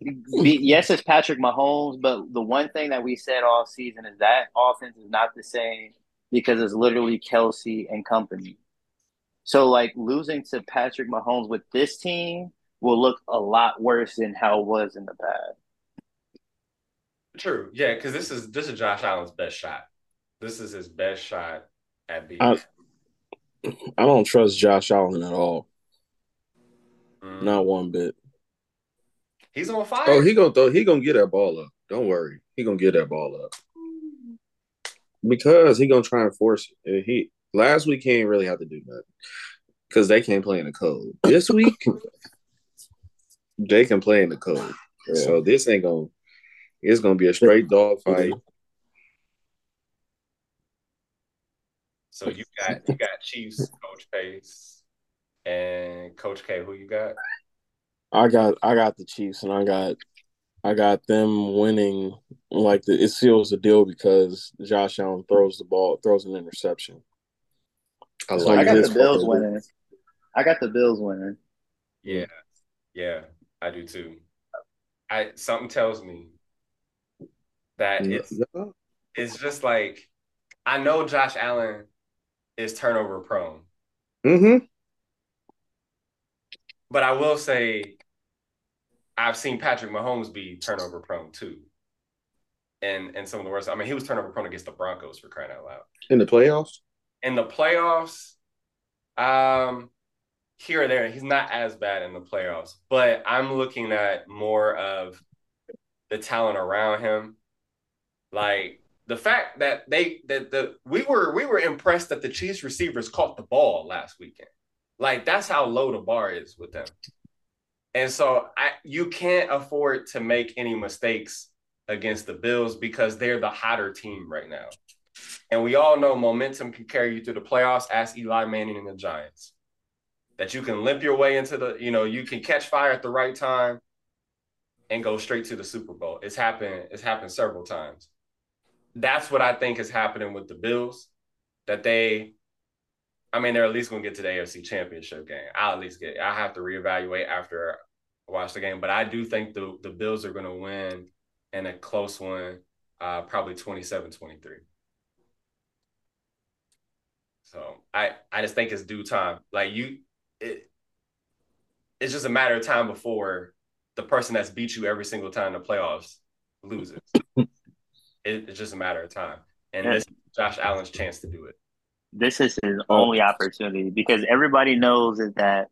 yes, it's Patrick Mahomes, but the one thing that we said all season is that offense is not the same because it's literally Kelce and company. So, like losing to Patrick Mahomes with this team will look a lot worse than how it was in the past. True, yeah, because this is this is Josh Allen's best shot. This is his best shot at being. I, I don't trust Josh Allen at all. Mm. Not one bit. He's on fire. Oh, he gonna throw. He gonna get that ball up. Don't worry. He gonna get that ball up because he gonna try and force it. He last week he ain't really have to do nothing because they can't play in the cold. This week they can play in the cold. Yeah. So this ain't gonna. It's gonna be a straight dog fight. So you got you got Chiefs, Coach Pace, and Coach K. Who you got? I got I got the Chiefs, and I got I got them winning. Like the, it seals the deal because Josh Allen throws the ball, throws an interception. I, like I got the Bills winning. I got the Bills winning. Yeah, yeah, I do too. I something tells me that it's it's just like I know Josh Allen is turnover prone. Mm-hmm. But I will say I've seen Patrick Mahomes be turnover prone too. And and some of the worst. I mean, he was turnover prone against the Broncos for crying out loud. In the playoffs? In the playoffs, um, here or there, he's not as bad in the playoffs. But I'm looking at more of the talent around him. Like the fact that they that the we were we were impressed that the Chiefs receivers caught the ball last weekend. Like that's how low the bar is with them. And so I you can't afford to make any mistakes against the Bills because they're the hotter team right now. And we all know momentum can carry you through the playoffs. Ask Eli Manning and the Giants. That you can limp your way into the, you know, you can catch fire at the right time and go straight to the Super Bowl. It's happened, it's happened several times. That's what I think is happening with the Bills. That they I mean, they're at least gonna get to the AFC championship game. I'll at least get I have to reevaluate after I watch the game. But I do think the the Bills are gonna win in a close one, uh, probably 27-23. So I I just think it's due time. Like you it it's just a matter of time before the person that's beat you every single time in the playoffs loses. it, it's just a matter of time. And this is Josh Allen's chance to do it this is his only opportunity because everybody knows is that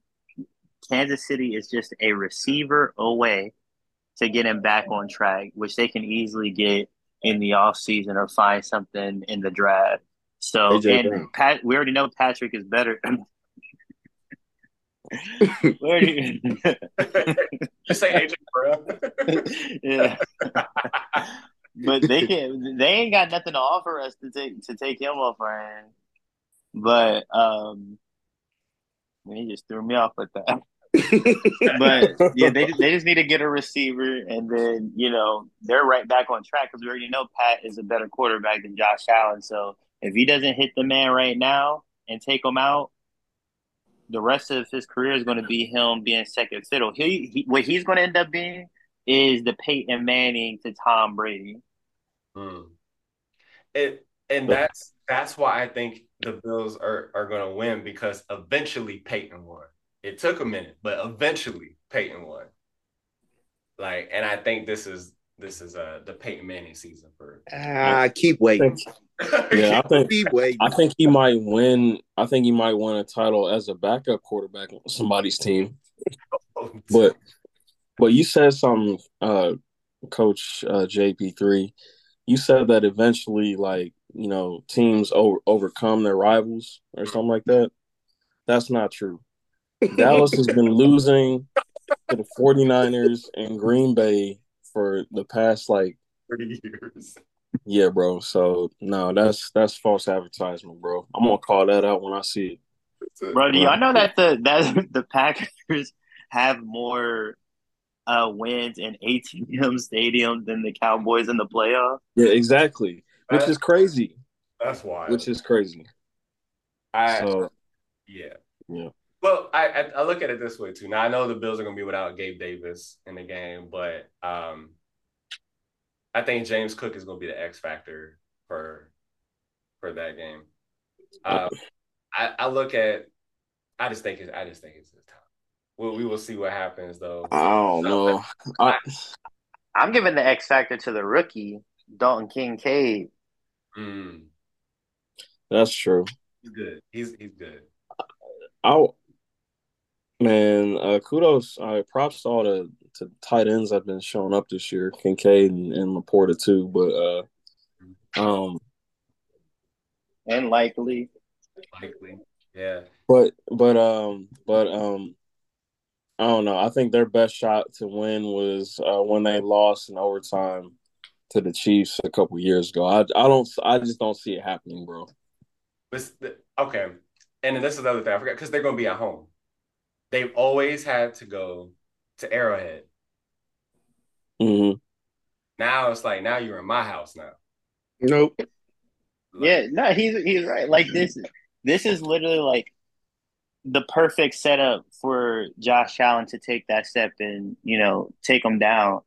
Kansas City is just a receiver away to get him back on track, which they can easily get in the offseason or find something in the draft. So and Pat, we already know Patrick is better. Just say AJ bro. yeah. but they can't. they ain't got nothing to offer us to take to take him off our hands. But um, he just threw me off with that. but yeah, they they just need to get a receiver, and then you know they're right back on track because we already know Pat is a better quarterback than Josh Allen. So if he doesn't hit the man right now and take him out, the rest of his career is going to be him being second fiddle. He, he what he's going to end up being is the Peyton Manning to Tom Brady. Hmm. It and that's that's why I think the Bills are are going to win because eventually Peyton won. It took a minute, but eventually Peyton won. Like, and I think this is this is uh the Peyton Manning season for. Ah, keep waiting. yeah, I think Keep waiting. I think he might win. I think he might win a title as a backup quarterback on somebody's team. But but you said something, uh, Coach uh, JP three. You said that eventually, like you know, teams over, overcome their rivals or something like that. That's not true. Dallas has been losing to the 49ers and Green Bay for the past like thirty years. yeah, bro. So no, that's that's false advertisement, bro. I'm gonna call that out when I see it. Bro, do y'all know that the that the Packers have more uh, wins in AT&T Stadium than the Cowboys in the playoffs? Yeah, exactly. Which is crazy. That's why. Which is crazy. I So yeah. Yeah. Well, I, I I look at it this way too. Now I know the Bills are gonna be without Gabe Davis in the game, but um, I think James Cook is gonna be the X factor for for that game. Um, I I look at. I just think it's I just think it's his time. Well, we will see what happens though. I don't know. I, I'm giving the X factor to the rookie Dalton Kincaid. Mm, that's true. he's good. He's he's good. I man, uh, kudos. Uh, props to all the to tight ends that have been showing up this year, Kincaid and, and LaPorta too. But uh, um, And likely, Likely, yeah. but but um, but um, I don't know. I think their best shot to win was uh, when they lost in overtime to the Chiefs a couple years ago. I I don't. I just don't see it happening, bro. But the- okay, and then this is the other thing I forgot because they're gonna be at home. They've always had to go to Arrowhead. hmm Now it's like now you're in my house now. Nope. Like, yeah, no, he's he's right. Like this, this is literally like the perfect setup for Josh Allen to take that step and you know take him down.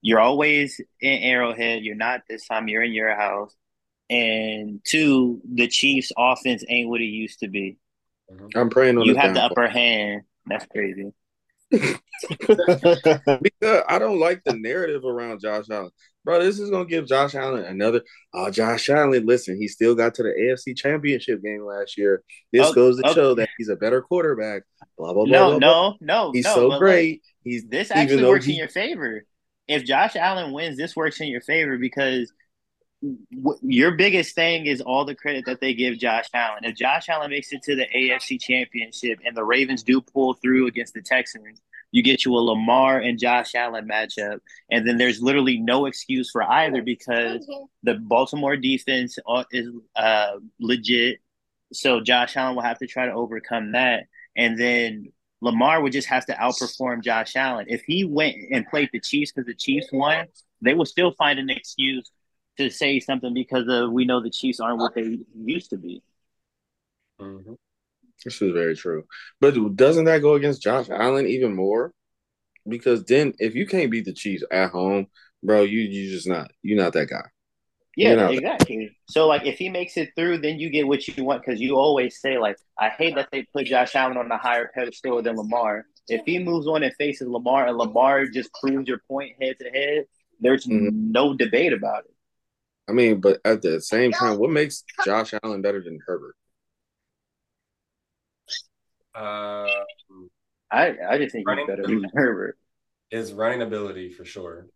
You're always in Arrowhead. You're not this time. You're in your house. And two, the Chiefs' offense ain't what it used to be. I'm praying on You have the upper hand. That's crazy. Because I don't like the narrative around Josh Allen. Bro, this is gonna give Josh Allen another. Oh, Josh Allen, listen, he still got to the AFC Championship game last year. This Oh, goes to okay. show that he's a better quarterback. Blah blah blah. No, blah, blah. no, no. He's no, so but, like, great. He's this actually works in your favor. If Josh Allen wins, this works in your favor because your biggest thing is all the credit that they give Josh Allen. If Josh Allen makes it to the AFC Championship and the Ravens do pull through against the Texans, you get you a Lamar and Josh Allen matchup, and then there's literally no excuse for either because the Baltimore defense uh, is uh, legit. So Josh Allen will have to try to overcome that, and then Lamar would just have to outperform Josh Allen. If he went and played the Chiefs because the Chiefs won, they will still find an excuse to say something because of we know the Chiefs aren't what they used to be. Mhm. This is very true. But doesn't that go against Josh Allen even more? Because then if you can't beat the Chiefs at home, bro, you you just not you're not that guy. Yeah, exactly. So like if he makes it through, then you get what you want because you always say like I hate that they put Josh Allen on a higher pedestal than Lamar. If he moves on and faces Lamar and Lamar just proves your point head to head, there's Mhm. no debate about it. I mean, but at the same time, what makes Josh Allen better than Herbert? Uh, I I just think he's better than Herbert. his running ability for sure,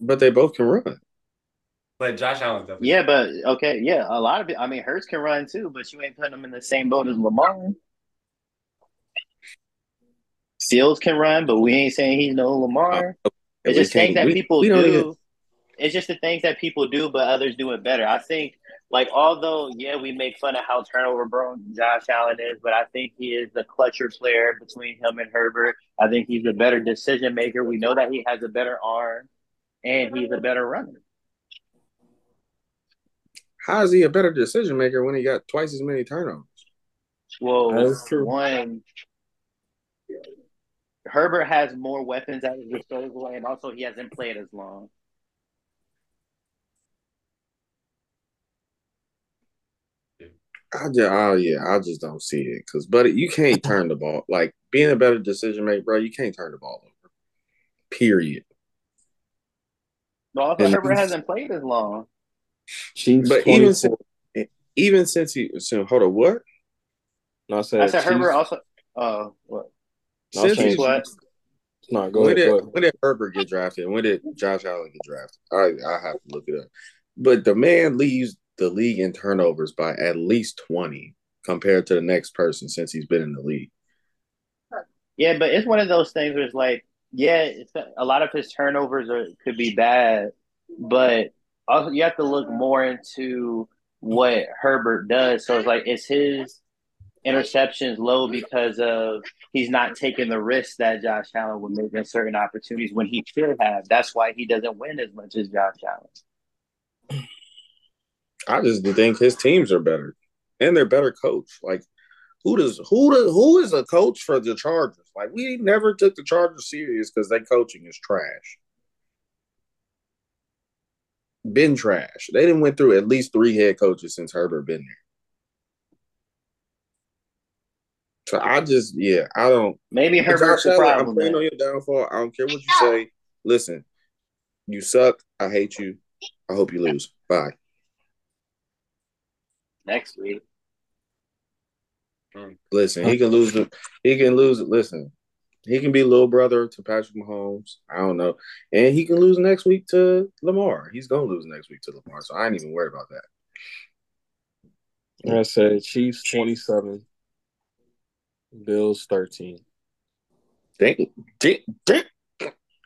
But they both can run. but Josh Allen's definitely. Yeah, but okay, yeah, a lot of it. I mean, Hurts can run too, but you ain't putting him in the same boat as Lamar. Fields can run, but we ain't saying he's no Lamar. Uh, It's just things that we- people we do. Don't even- It's just the things that people do, but others do it better. I think, like, although yeah, we make fun of how turnover prone Josh Allen is, but I think he is the clutcher player between him and Herbert. I think he's a better decision maker. We know that he has a better arm, and he's a better runner. How is he a better decision maker when he got twice as many turnovers? Well, That is true. one, Herbert has more weapons at his disposal, and also he hasn't played as long. I just, oh yeah, I just don't see it because, but you can't turn the ball. Like being a better decision maker, bro, you can't turn the ball over. Period. Well, also And Herbert he's- hasn't played as long. Chiefs, But even since, even since he, so hold on, what? No, I said, I said Chiefs- Herbert also. Oh, what? No, Since saying he, what? No, go when ahead. did Go ahead. when did Herbert get drafted? When did Josh Allen get drafted? I I have to look it up. But the man leads the league in turnovers by at least twenty compared to the next person since he's been in the league. Yeah, but it's one of those things where it's like, yeah, it's a lot of his turnovers are could be bad, but also you have to look more into what Herbert does. So it's like, is his interceptions low because of he's not taking the risks that Josh Allen would make in certain opportunities when he should have. That's why he doesn't win as much as Josh Allen. I just think his teams are better, and they're better coach. Like who does who does who is a coach for the Chargers? Like we never took the Chargers serious because their coaching is trash. Been trash. They didn't went through at least three head coaches since Herbert been there. So I just yeah I don't. Maybe Herbert's the Allen, I'm playing on your downfall. I don't care what you say. Listen, you suck. I hate you. I hope you lose. Bye. Next week. Mm. Listen, he can lose the he can lose listen. He can be little brother to Patrick Mahomes. I don't know. And he can lose next week to Lamar. He's gonna lose next week to Lamar. So I ain't even worried about that. I said Chiefs 27, Bills 13. Dang, dang, dang.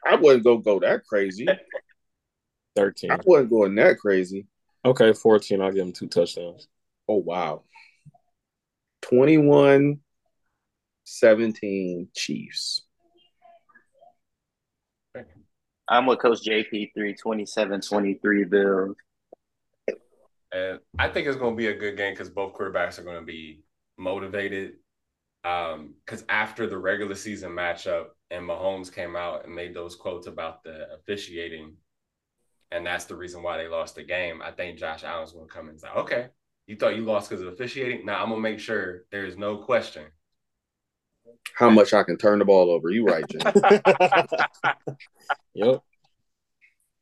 I wasn't gonna go that crazy. 13. I wasn't going that crazy. Okay, 14. I'll give him two touchdowns. Oh wow. 21 17 Chiefs. I'm with Coach JP3, 27 23 Bills. And I think it's going to be a good game because both quarterbacks are going to be motivated. Um, because after the regular season matchup, and Mahomes came out and made those quotes about the officiating, and that's the reason why they lost the game. I think Josh Allen's going to come and say, "Okay, you thought you lost because of officiating. Now I'm going to make sure there is no question." How much I can turn the ball over. You right, Jim. Yep.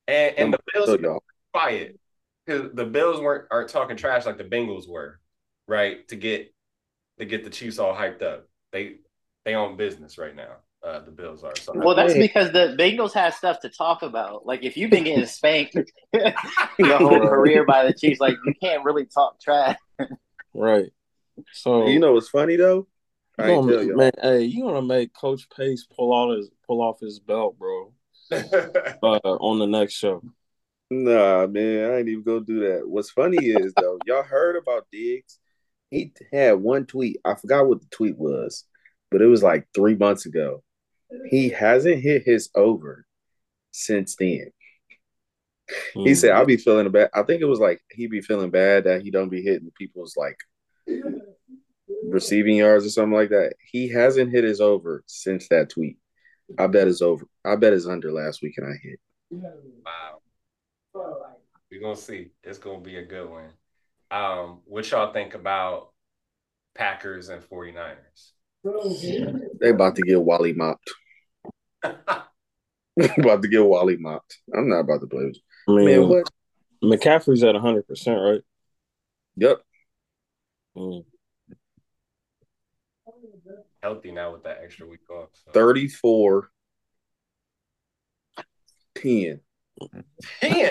And and the Bills So, y'all. quiet because the Bills weren't aren't talking trash like the Bengals were, right? To get to get the Chiefs all hyped up. They they own business right now. Uh, the Bills are. So Well, that's because the Bengals have stuff to talk about. Like, if you've been getting spanked your whole career by the Chiefs, like, you can't really talk trash. Right. So You know what's funny though? you I ain't gonna- man, hey, you gonna make Coach Pace pull out his pull off his belt, bro. Uh, on the next show. Nah, man, I ain't even gonna do that. What's funny is though, y'all heard about Diggs? He had one tweet. I forgot what the tweet was, but it was like three months ago. He hasn't hit his over since then. He Mm. said, "I'll be feeling bad." I think it was like he'd be feeling bad that he don't be hitting people's like receiving yards or something like that. He hasn't hit his over since that tweet. I bet it's over. I bet it's under last week, and I hit. wow. We're gonna see. It's gonna be a good one. Um, what y'all think about Packers and 49ers? They about to get Wally mopped. about to get Wally mopped. I'm not about to play with you. I mean, Man, what? McCaffrey's at 100%, right? Yep. Mm. Healthy now with that extra week off. So. 34 10. 10?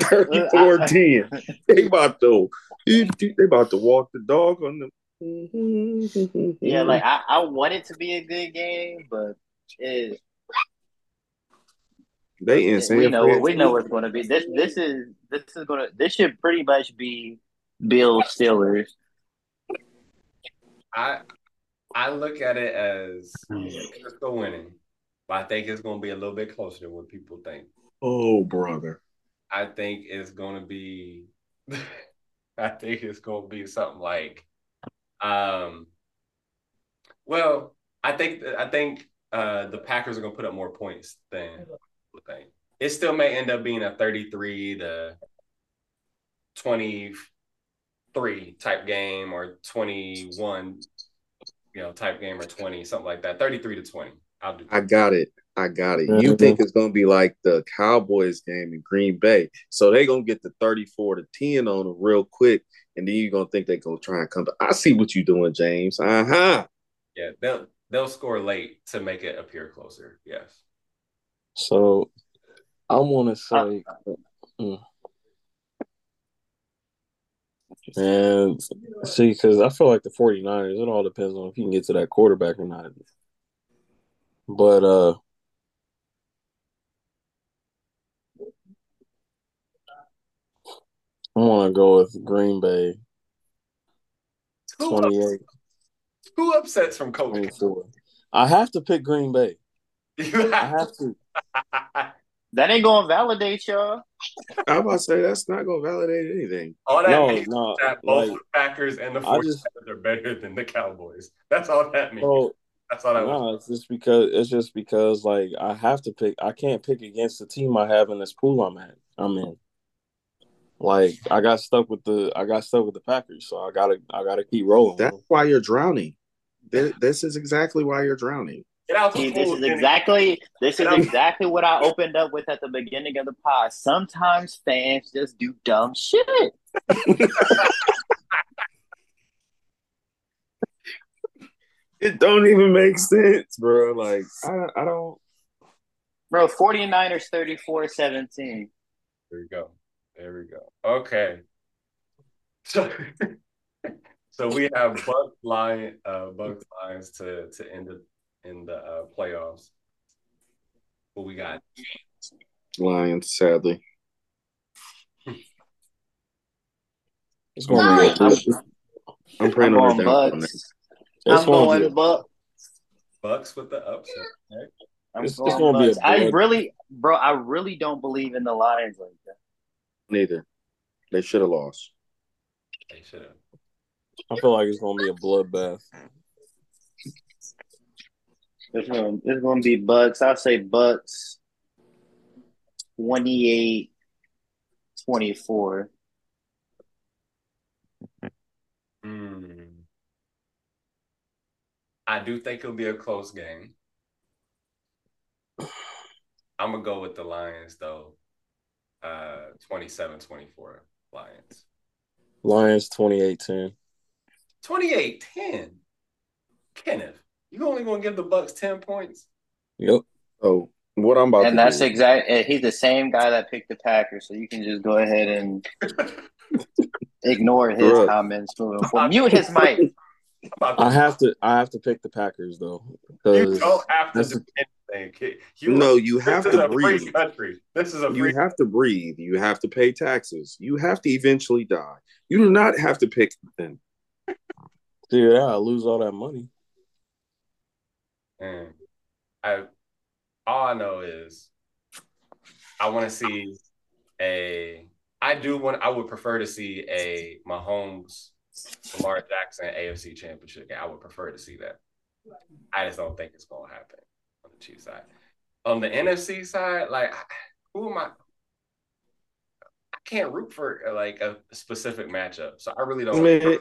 Thirty-four ten. They about to they about to walk the dog on them. yeah, like I, I want it to be a good game, but it, they insane. We know fans. we know what's going to be. This this is this is going to this should pretty much be Bill Steelers. I I look at it as Crystal winning but I think it's gonna be a little bit closer than what people think. Oh, brother. I think it's gonna be I think it's gonna be something like um well, I think I think uh the Packers are gonna put up more points than people think. It still may end up being a 33 to 23 type game or 21, you know, type game or 20, something like that. 33 to 20. I'll do. I got it. I got it. Mhm. You think it's gonna be like the Cowboys game in Green Bay? So they gonna get the thirty-four to ten on them real quick, and then you're gonna think they gonna try and come. To, I see what you're doing, James. Uh huh. Yeah, they'll they'll score late to make it appear closer. Yes. So I want to say, mm. and see, because I feel like the 49ers, it all depends on if you can get to that quarterback or not. But uh I want to go with Green Bay Two, 28 two upsets from Coach. 24. I have to pick Green Bay. You I have have to. That ain't gonna validate y'all. I'm about to say that's not gonna validate anything. all that No, means no. that both Like, the Packers and the I 49ers just- are better than the Cowboys. That's all that means. bro, That's all that was. No, it's just because it's just because like I have to pick. I can't pick against the team I have in this pool I'm at. I'm in. Like I got stuck with the I got stuck with the Packers, so I gotta I gotta keep rolling. That's why you're drowning. This, this is exactly why you're drowning. Get out See, this is exactly this is out- exactly what I opened up with at the beginning of the pod. Sometimes fans just do dumb shit. It don't even make sense, bro. Like I, I don't. Bro, 49ers 34-17. There we go. There we go. Okay. So, so we have Buck Lion, uh, Bucks Lions to to end it in the uh, playoffs. What we got? Lions, sadly. It's gonna be. I'm, I'm praying I'm on going their Bucks. It's I'm gonna be. Bucks. Bucks with the upset. Okay. I'm It's- it's going gonna be Bucks. I really, bro, I really don't believe in the Lions like that. Neither. They should have lost. They should have. I feel like it's gonna be a bloodbath. It's going, it's going to be Bucks. I'll say Bucks 28 24. I do think it'll be a close game. I'm gonna go with the Lions though. Uh 27-24 Lions. Lions 28-10. 28-10. Kenneth, you only gonna give the Bucks 10 points? Yep. So what I'm about And to that's exactly he's the same guy that picked the Packers, so you can just go ahead and ignore his Bruh. comments moving forward. Mute his mic. About I have to I have to pick the Packers though. you Because don't have to that's- do anything. You no, you have to breathe. country. This is a You free have to breathe. You have to pay taxes. You have to eventually die. You do not have to pick them. dude, I lose all that money. And I all I know is I want to see a I do want I would prefer to see a Mahomes Lamar Jackson AFC championship game. I would prefer to see that. I just don't think it's gonna happen on the Chiefs side. On the NFC side, like who am I? I can't root for like a specific matchup. So I really don't mean,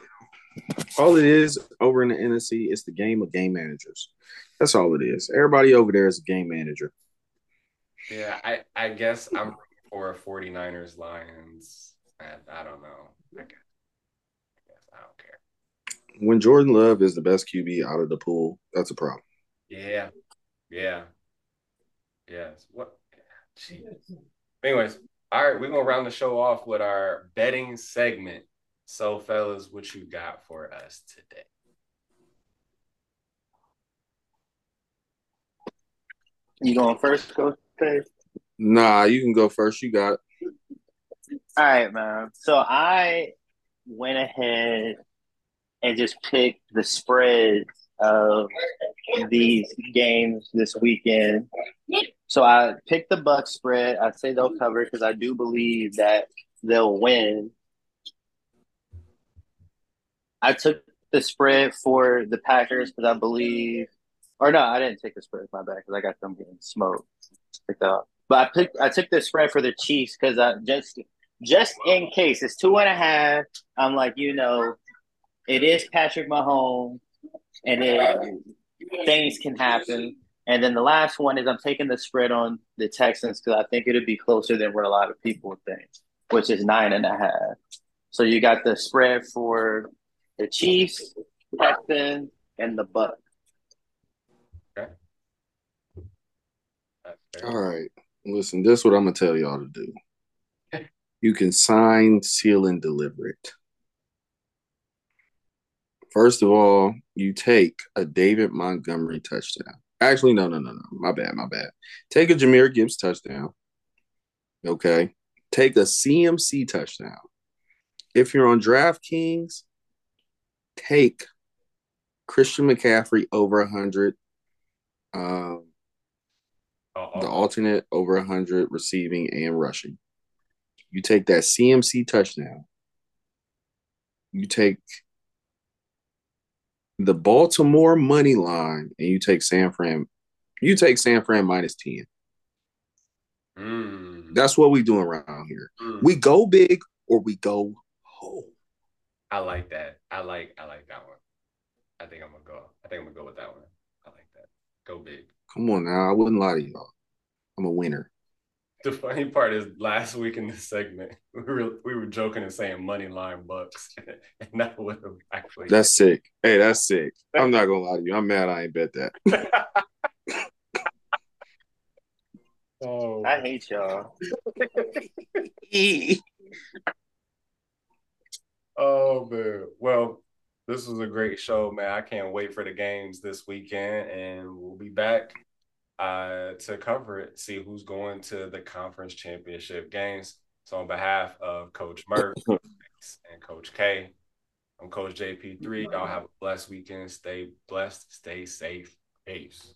all it is over in the NFC is the game of game managers. That's all it is. Everybody over there is a game manager. Yeah, I, I guess I'm for a 49ers Lions. I, I don't know. I guess, I guess I don't care. When Jordan Love is the best QB out of the pool, that's a problem. Yeah. Yeah. Yes. What? Jeez. Anyways, all right, we're gonna round the show off with our betting segment. So, fellas, what you got for us today? You going first, Coach? Dave? Nah, you can go first. You got it. All right, man. So I went ahead and just pick the spread of these games this weekend. So I picked the Bucks spread. I say they'll cover because I do believe that they'll win. I took the spread for the Packers because I believe, or no, I didn't take the spread. My bad, because I got them getting smoked. Picked up. But I picked, I took the spread for the Chiefs because I just just in case it's two and a half. I'm like, you know, it is Patrick Mahomes, and it things can happen. And then the last one is I'm taking the spread on the Texans because I think it'll be closer than what a lot of people think, which is nine and a half. So you got the spread for the Chiefs, Texans, and the Bucks. That's fair. All right. Listen, this is what I'm gonna tell y'all to do. You can sign, seal, and deliver it. First of all, you take a David Montgomery touchdown. Actually, no, no, no, no. My bad, my bad. Take a Jahmyr Gibbs touchdown. Okay. Take a CMC touchdown. If you're on DraftKings, take Christian McCaffrey over 100. Um, the alternate over 100 receiving and rushing. You take that CMC touchdown. You take the Baltimore money line and you take San Fran. You take San Fran minus 10. Mm. That's what we doing around here. Mm. We go big or we go home. I like that. I like I like that one. I think I'm gonna go. I think I'm gonna go with that one. I like that. Go big. Come on now. I wouldn't lie to y'all. I'm a winner. The funny part is last week in this segment, we were we were joking and saying money line bucks, and that would have actually That's sick. Hey, that's sick. I'm not gonna lie to you. I'm mad I ain't bet that. oh I hate y'all. oh man. Well, this was a great show, man. I can't wait for the games this weekend, and we'll be back uh, to cover it. See who's going to the conference championship games. So, on behalf of Coach Murph and Coach K, I'm Coach JP3. Y'all have a blessed weekend. Stay blessed. Stay safe. Peace.